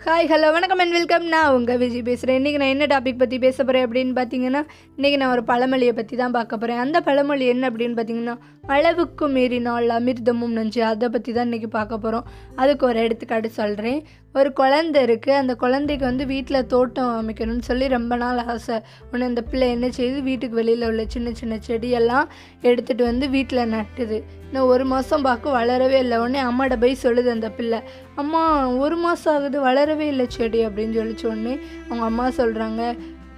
Hi hello வணக்கம் and welcome நான் உங்கள் விஜய் பேசுகிறேன் இன்றைக்கி நான் என்ன டாபிக் பற்றி பேச போகிறேன் அப்படின்னு பார்த்தீங்கன்னா இன்றைக்கி நான் ஒரு பழமொழியை பற்றி தான் பார்க்க போகிறேன் அந்த பழமொழி என்ன அப்படின்னு பார்த்தீங்கன்னா அளவுக்கு மீறினால் அமிர்தமும் நஞ்சு. அதை பற்றி தான் இன்றைக்கி பார்க்க போகிறோம் அதுக்கு ஒரு எடுத்துக்காட்டு சொல்கிறேன் ஒரு குழந்தை இருக்குது அந்த குழந்தைக்கு வந்து வீட்டில் தோட்டம் அமைக்கணும்னு சொல்லி ரொம்ப நாள் ஆசை. உடனே அந்த பிள்ளை என்ன செய்யுது வீட்டுக்கு வெளியில் உள்ள சின்ன சின்ன செடியெல்லாம் எடுத்துகிட்டு வந்து வீட்டில் நட்டுது. இன்னும் ஒரு மாதம் பார்க்க வளரவே இல்லை. உடனே அம்மாட்ட போய் சொல்லுது அந்த பிள்ளை. அம்மா ஒரு மாதம் ஆகுது வளரவே இல்லை செடி அப்படின்னு சொல்லிச்சொடனே அவங்க அம்மா சொல்கிறாங்க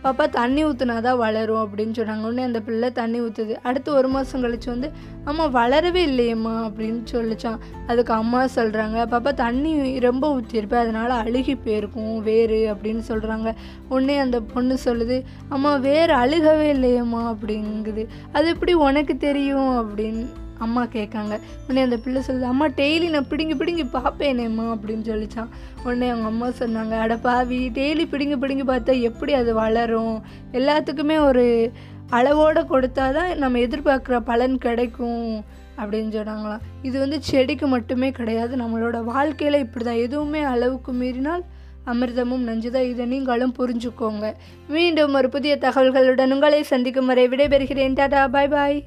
பாப்பா தண்ணி ஊற்றுனா தான் வளரும் அப்படின்னு சொன்னாங்க. உடனே அந்த பிள்ளை தண்ணி ஊற்றுது அடுத்து ஒரு மாதம் கழிச்சு வந்து அம்மா வளரவே இல்லையம்மா அப்படின்னு சொல்லிச்சான். அதுக்கு அம்மா சொல்கிறாங்க பாப்பா தண்ணி ரொம்ப ஊற்றிருப்பேன் அதனால் அழுகி போயிருக்கும் வேறு அப்படின்னு சொல்கிறாங்க உடனே அந்த பொண்ணு சொல்லுது அம்மா வேறு அழுகவே இல்லையம்மா அப்படிங்குது. அது எப்படி உனக்கு தெரியும்? அப்படின்னு அம்மா கேட்காங்க. உடனே அந்த பிள்ளை சொல்லுது அம்மா டெய்லி நான் பிடுங்கி பிடுங்கி பார்ப்பேனேம்மா அப்படின்னு சொல்லிச்சான். உடனே அவங்க அம்மா சொன்னாங்க அட பாவி டெய்லி பிடுங்கி பிடுங்கி பார்த்தா எப்படி அது வளரும்? எல்லாத்துக்குமே ஒரு அளவோடு கொடுத்தா தான் நம்ம எதிர்பார்க்குற பலன் கிடைக்கும் அப்படின்னு சொன்னாங்களாம். இது வந்து செடிக்கு மட்டுமே கிடையாது நம்மளோட வாழ்க்கையில் இப்படி தான் எதுவுமே அளவுக்கு மீறினால் அமிர்தமும் நஞ்சுதான். இதை நீங்களும் புரிஞ்சுக்கோங்க. மீண்டும் ஒரு புதிய தகவல்களுடன் உங்களை சந்திக்கும் வரை விடைபெறுகிறேன். டாடா பாய் பாய்.